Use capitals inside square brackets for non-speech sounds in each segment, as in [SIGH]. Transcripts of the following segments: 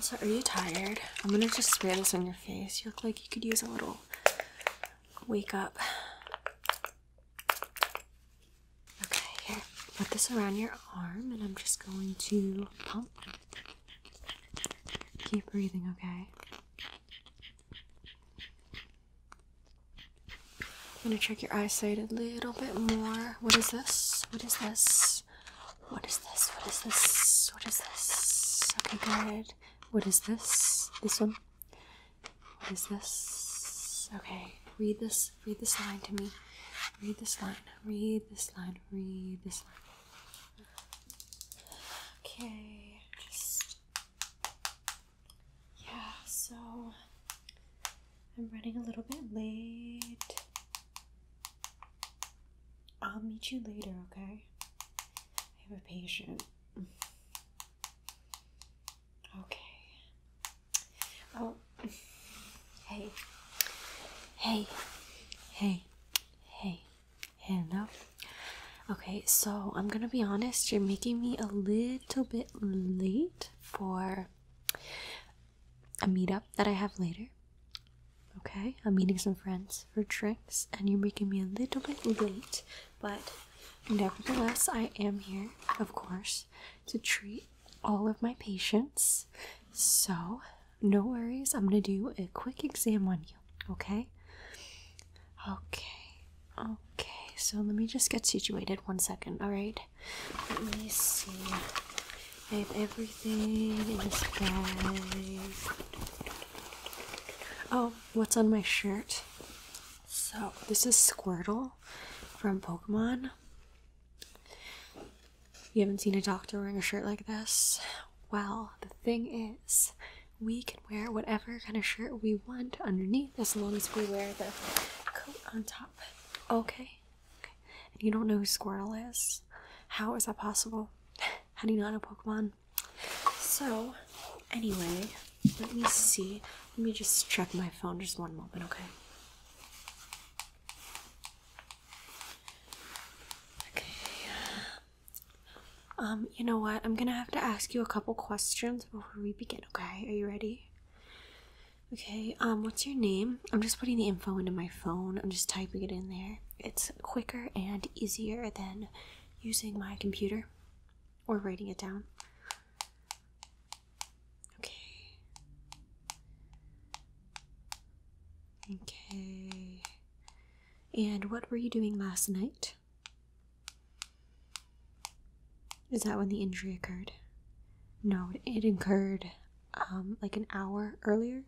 So, are you tired? I'm gonna just spray this on your face. You look like you could use a little wake up. Okay, here. Put this around your arm, and I'm just going to pump. Keep breathing, okay? I'm gonna check your eyesight a little bit more. What is this? What is this? What is this? What is this? What is this? Okay, good. What is this? This one? What is this? Okay, read this. Read this line to me. Read this line. Read this line. Read this line. Okay, just. Yeah, so. I'm running a little bit late. I'll meet you later, okay? I have a patient. Okay. Oh, [LAUGHS] hey. Hey. Hey. Hey. Hello. Okay, so I'm gonna be honest, you're making me a little bit late for a meetup that I have later. Okay, I'm meeting some friends for drinks, and you're making me a little bit late, but nevertheless, I am here, of course, to treat all of my patients. So, no worries, I'm gonna do a quick exam on you, okay? Okay, okay, so let me just get situated one second, alright? Let me see. I have everything in this bag. Oh, what's on my shirt? So, this is Squirtle from Pokemon. You haven't seen a doctor wearing a shirt like this? Well, the thing is, we can wear whatever kind of shirt we want underneath as long as we wear the coat on top. Okay? Okay. And you don't know who Squirtle is? How is that possible? [LAUGHS] How do you not know Pokemon? So, anyway, let me see. Let me just check my phone just one moment, okay? Okay. Um, you know what? I'm gonna have to ask you a couple questions before we begin, okay? Are you ready? Okay, um, what's your name? I'm just putting the info into my phone. I'm just typing it in there. It's quicker and easier than using my computer or writing it down. Okay. Okay. And what were you doing last night? Is that when the injury occurred? No, it occurred um, like an hour earlier.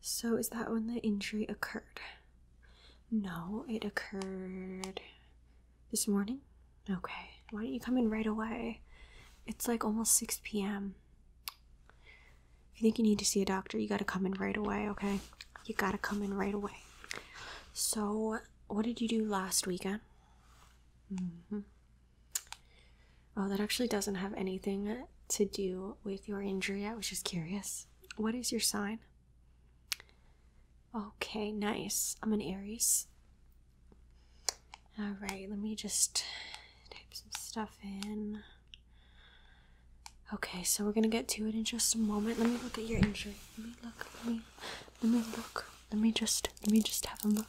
So, is that when the injury occurred? No, it occurred this morning? Okay. Why don't you come in right away? It's like almost 6 p.m. If you think you need to see a doctor, you gotta come in right away, okay? You gotta come in right away. So, what did you do last weekend? hmm Oh, that actually doesn't have anything to do with your injury. I was just curious. What is your sign? Okay, nice. I'm an Aries. Alright, let me just type some stuff in. Okay, so we're gonna get to it in just a moment. Let me look at your injury. Let me look. Let me let me look. Let me just let me just have a look.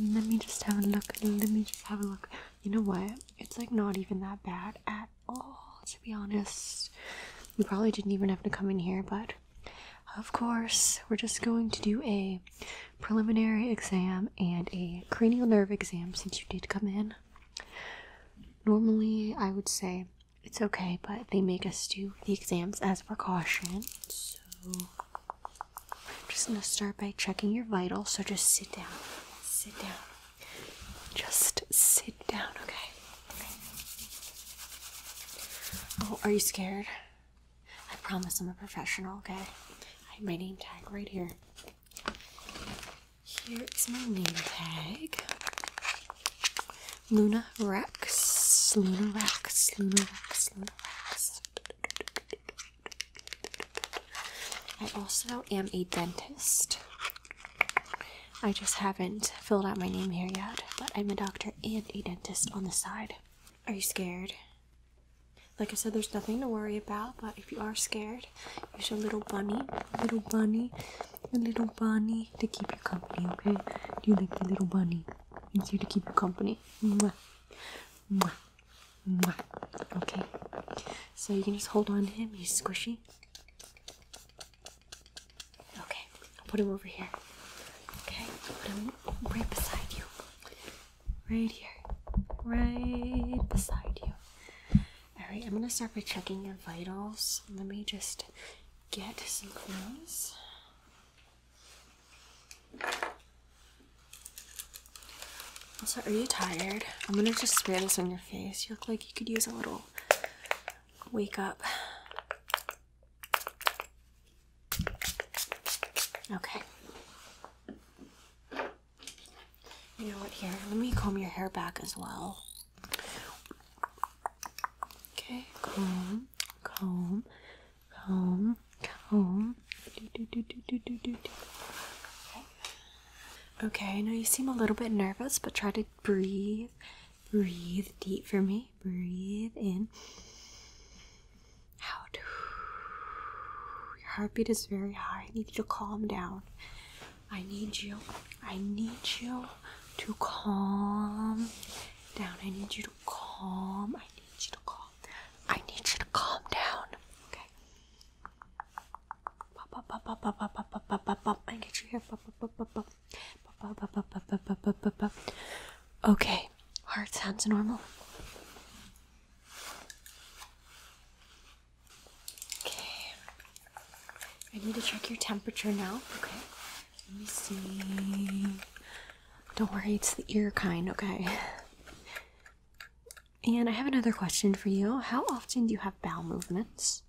Let me just have a look. Let me just have a look. You know what? It's like not even that bad at all, to be honest. You probably didn't even have to come in here, but of course, we're just going to do a preliminary exam and a cranial nerve exam since you did come in. Normally, I would say it's okay, but they make us do the exams as a precaution. So, I'm just gonna start by checking your vitals. So, just sit down. Sit down. Just sit down, okay? Oh, are you scared? I promise I'm a professional, okay? I have my name tag right here. Here is my name tag. Luna Rex. Luna Rex. Luna Rex. Luna Rex. I also am a dentist. I just haven't filled out my name here yet, but I'm a doctor and a dentist on the side. Are you scared? Like I said, there's nothing to worry about, but if you are scared, use your little bunny, little bunny, a little bunny to keep you company, okay? Do you like the little bunny? He's here to keep you company. Mwah. Mwah. Mwah. Okay. So you can just hold on to him. He's squishy. Okay. I'll put him over here. Okay. Put him right beside you. Right here. Right beside you. Alright, I'm gonna start by checking your vitals. Let me just get some clothes. Also, are you tired? I'm gonna just spray this on your face. You look like you could use a little wake up. Okay. You know what, here, let me comb your hair back as well. Okay, comb, comb, comb, comb. Do. Okay, I know you seem a little bit nervous, but try to breathe. Breathe deep for me. Breathe in. Out. Your heartbeat is very high. I need you to calm down. I need you. I need you to calm down. I need you to calm. I need you to calm. I need you to calm down. Okay. I you here. Okay. Heart sounds normal. I need to check your temperature now. Okay. Let me see. Don't worry, it's the ear kind, okay? And I have another question for you. How often do you have bowel movements?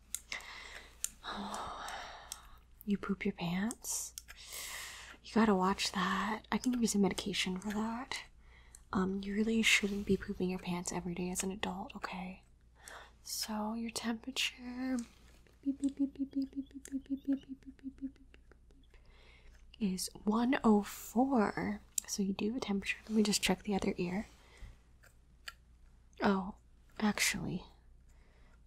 [SIGHS] You poop your pants? You gotta watch that. I can give you some medication for that. Um, you really shouldn't be pooping your pants every day as an adult, okay? So your temperature is 104. So you do have a temperature. Let me just check the other ear. Oh, actually,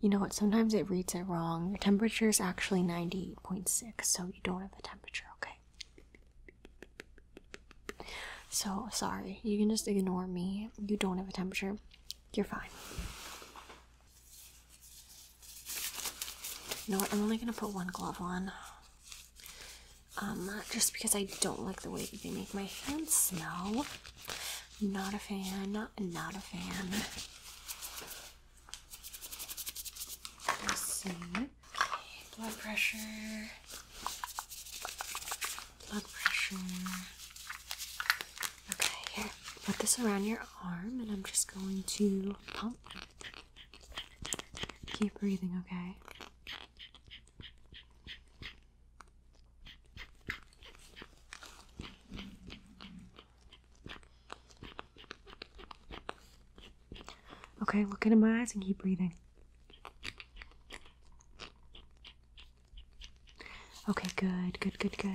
you know what? Sometimes it reads it wrong. Your temperature is actually 98.6, so you don't have a temperature, okay? So, sorry. You can just ignore me. You don't have a temperature. You're fine. You know what? I'm only gonna put one glove on. Um, just because I don't like the way that they make my hands smell. Not a fan. Not a fan. Let's see. Blood pressure. Blood pressure. Okay, here. Put this around your arm, and I'm just going to pump. Keep breathing, okay? Okay, look into my eyes and keep breathing. Okay, good, good, good, good.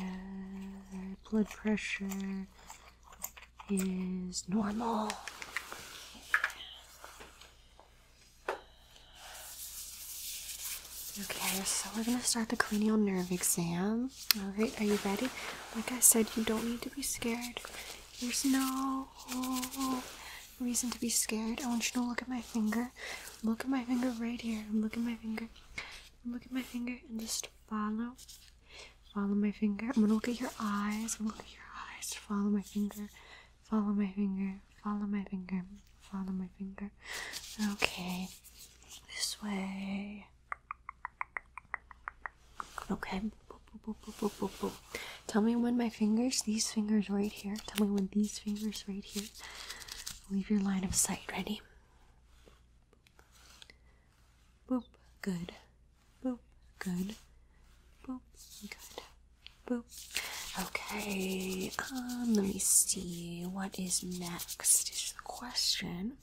Blood pressure is normal. Okay, so we're gonna start the cranial nerve exam. Alright, are you ready? Like I said, you don't need to be scared. There's no reason to be scared. I want you to look at my finger. Look at my finger right here. Look at my finger. Look at my finger and just follow. Follow my finger. I'm gonna look at your eyes. I'm gonna look at your eyes. Follow my finger. Follow my finger. Follow my finger. Follow my finger. Okay. This way. Okay. Boop, boop, boop, boop, boop. Tell me when my fingers, these fingers right here, tell me when these fingers right here leave your line of sight. Ready? Boop. Good. Boop. Good. Boop. Good. Boop. Okay. Um, let me see. What is next? Is the question.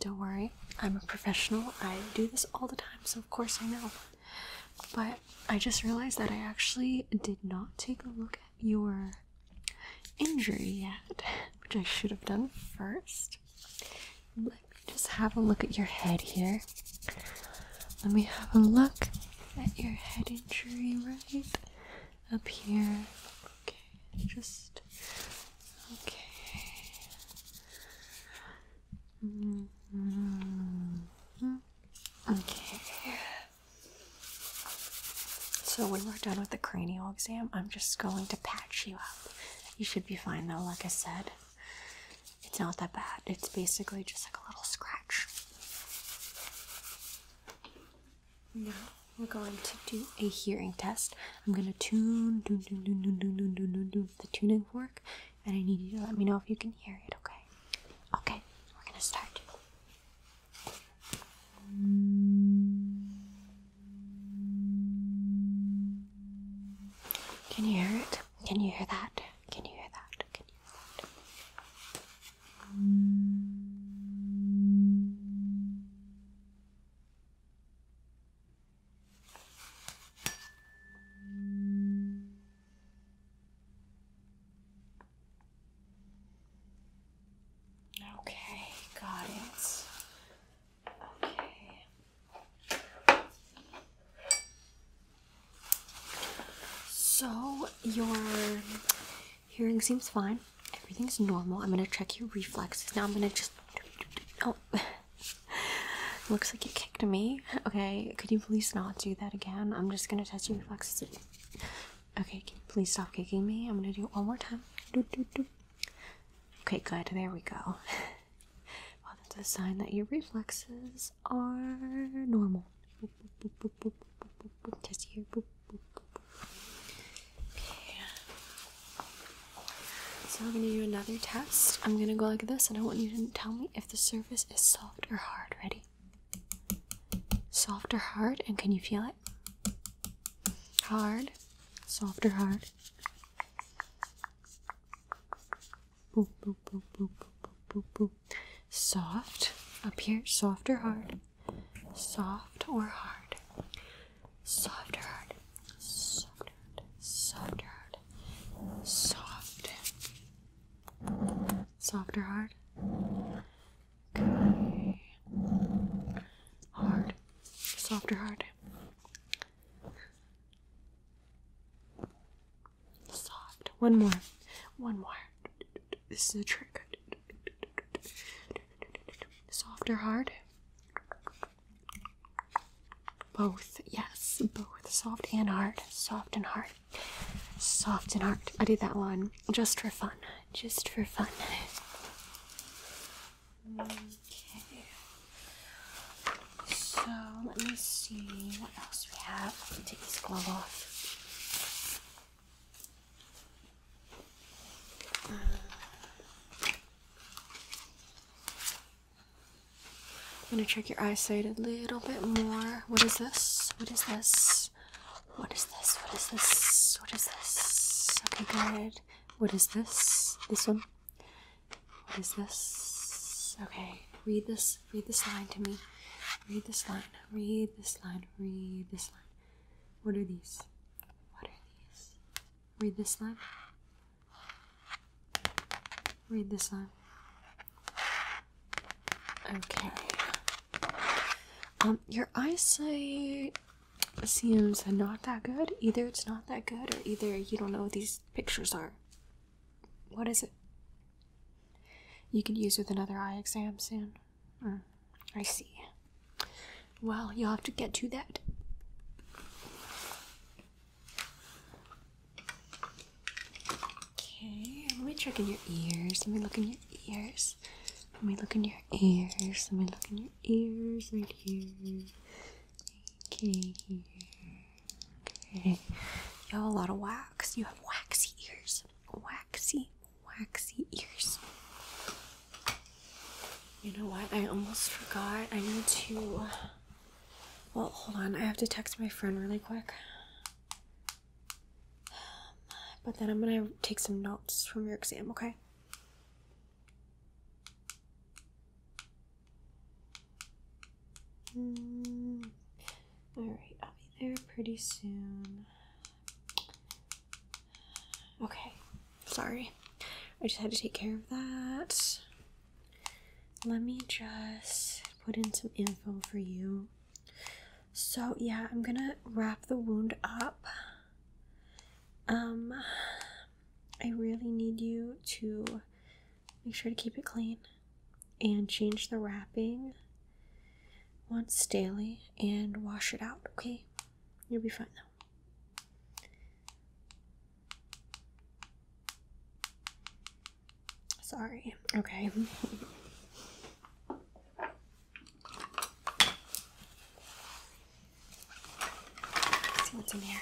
Don't worry. I'm a professional. I do this all the time, so of course I know. But I just realized that I actually did not take a look at your injury yet, [LAUGHS] which I should have done first. Let me just have a look at your head here. Let me have a look at your head injury right up here. Okay, just okay. Mm-hmm. Okay. So when we're done with the cranial exam, I'm just going to patch you up. You should be fine though, like I said. It's not that bad. It's basically just like a little scratch. Now we're going to do a hearing test. I'm gonna tune, tune, the tuning fork, and I need you to let me know if you can hear it. Okay? Okay. We're gonna start. Can you hear it? Can you hear that? Can you hear that? Can you hear that? Okay, got it. Okay. So, your seems fine. Everything's normal. I'm gonna check your reflexes. Now I'm gonna just. Oh. [LAUGHS] Looks like you kicked me. Okay, could you please not do that again? I'm just gonna test your reflexes. Okay, can you please stop kicking me? I'm gonna do it one more time. Okay, good. There we go. [LAUGHS] Well, that's a sign that your reflexes are normal. Test here. So I'm gonna do another test. I'm gonna go like this, and I want you to tell me if the surface is soft or hard. Ready? Soft or hard, and can you feel it? Hard, soft or hard. Boop, boop, boop, boop, boop, boop, boop. Soft up here, soft or hard? Soft or hard? Soft or hard? Soft or hard? Soft or hard? Soft. Soft or hard? Okay. Hard. Soft or hard? Soft. One more. One more. This is a trick. Soft or hard? Both. Yes, both. Soft and hard. Soft and hard. Soft and hard. I did that one just for fun. Just for fun. Okay. So let me see what else we have. Let me take this glove off. I'm gonna check your eyesight a little bit more. What is this? What is this? What is this? What is this? What is this? Okay, What is this? This one? What is this? Okay, read this. Read this line to me. Read this line. Read this line. Read this line. What are these? What are these? Read this line. Read this line. Okay. Um, your eyesight seems not that good. Either it's not that good, or either you don't know what these pictures are. What is it? You could use with another eye exam soon. Mm, I see. Well, you'll have to get to that. Okay, let me check in your ears. Let me look in your ears. Let me look in your ears. Let me look in your ears right here. Okay. Okay. You have a lot of wax. You have waxy ears. Waxy, waxy ears. You know what? I almost forgot. I need to. Well, hold on. I have to text my friend really quick. But then I'm gonna take some notes from your exam, okay? Mm. Alright, I'll be there pretty soon. Okay, sorry. I just had to take care of that. let me just put in some info for you. So, yeah, I'm gonna wrap the wound up. Um, I really need you to make sure to keep it clean and change the wrapping once daily and wash it out, okay? You'll be fine though. Sorry. Okay. [LAUGHS] see what's in here.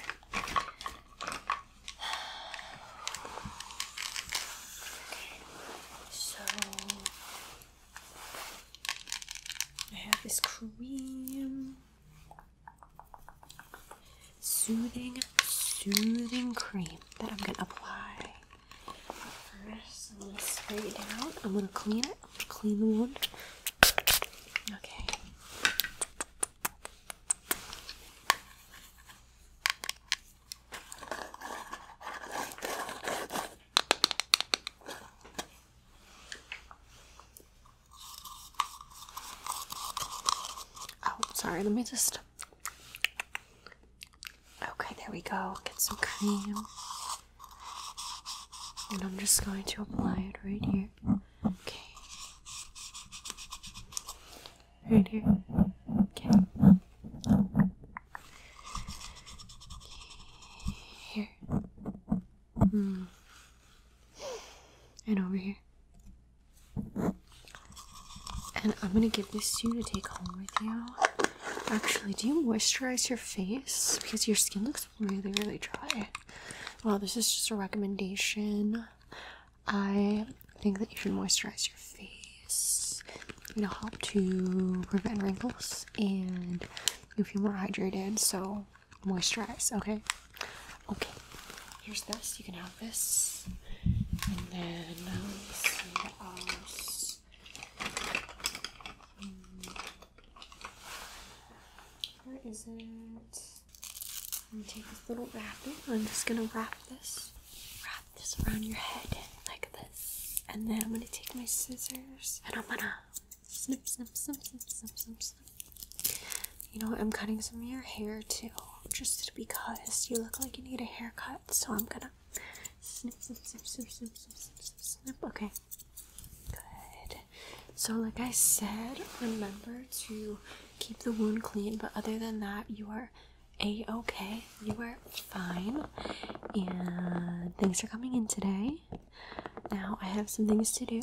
So I have this cream. Soothing, soothing cream that I'm gonna apply. First, I'm gonna spray it down. I'm gonna clean it. I'm gonna clean the wound. Okay. Oh, sorry, let me just. Okay, there we go. Get some cream. And I'm just going to apply it right here. Okay. Right here. Okay. Here. Hmm. And over here. And I'm gonna give this to you to take home with you. Actually, do you moisturize your face? Because your skin looks really, really dry. Well, this is just a recommendation. I think that you should moisturize your face. It'll help to prevent wrinkles and you feel more hydrated. So, moisturize, okay? Okay, here's this. You can have this. And then, let is it? I'm gonna take this little wrapping. I'm just gonna wrap this, wrap this around your head like this, and then I'm gonna take my scissors and I'm gonna snip, snip, snip, snip, snip, snip, snip. You know, I'm cutting some of your hair too, just because you look like you need a haircut. So I'm gonna snip, snip, snip, snip, snip, snip, snip, snip. snip. Okay. Good. So, like I said, remember to keep the wound clean, but other than that, you are a okay. You are fine. And thanks for coming in today. Now, I have some things to do.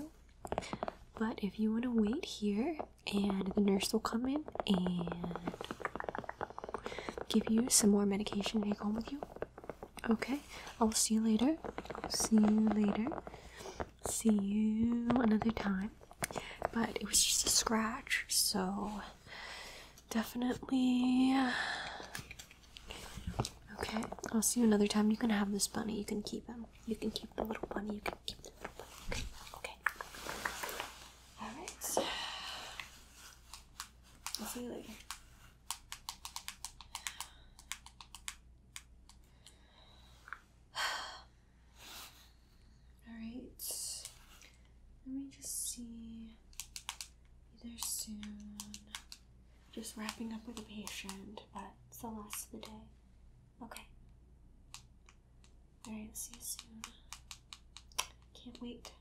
But if you want to wait here, and the nurse will come in and give you some more medication to take home with you. Okay, I'll see you later. See you later. See you another time. But it was just a scratch, so definitely. Okay, I'll see you another time. You can have this bunny. You can keep him. You can keep the little bunny. You can keep the little bunny. Okay. Okay. Alright. I'll see you later. Alright. Let me just see. Be there soon. Just wrapping up with a patient, but it's the last of the day. Okay. Alright, see you soon. Can't wait.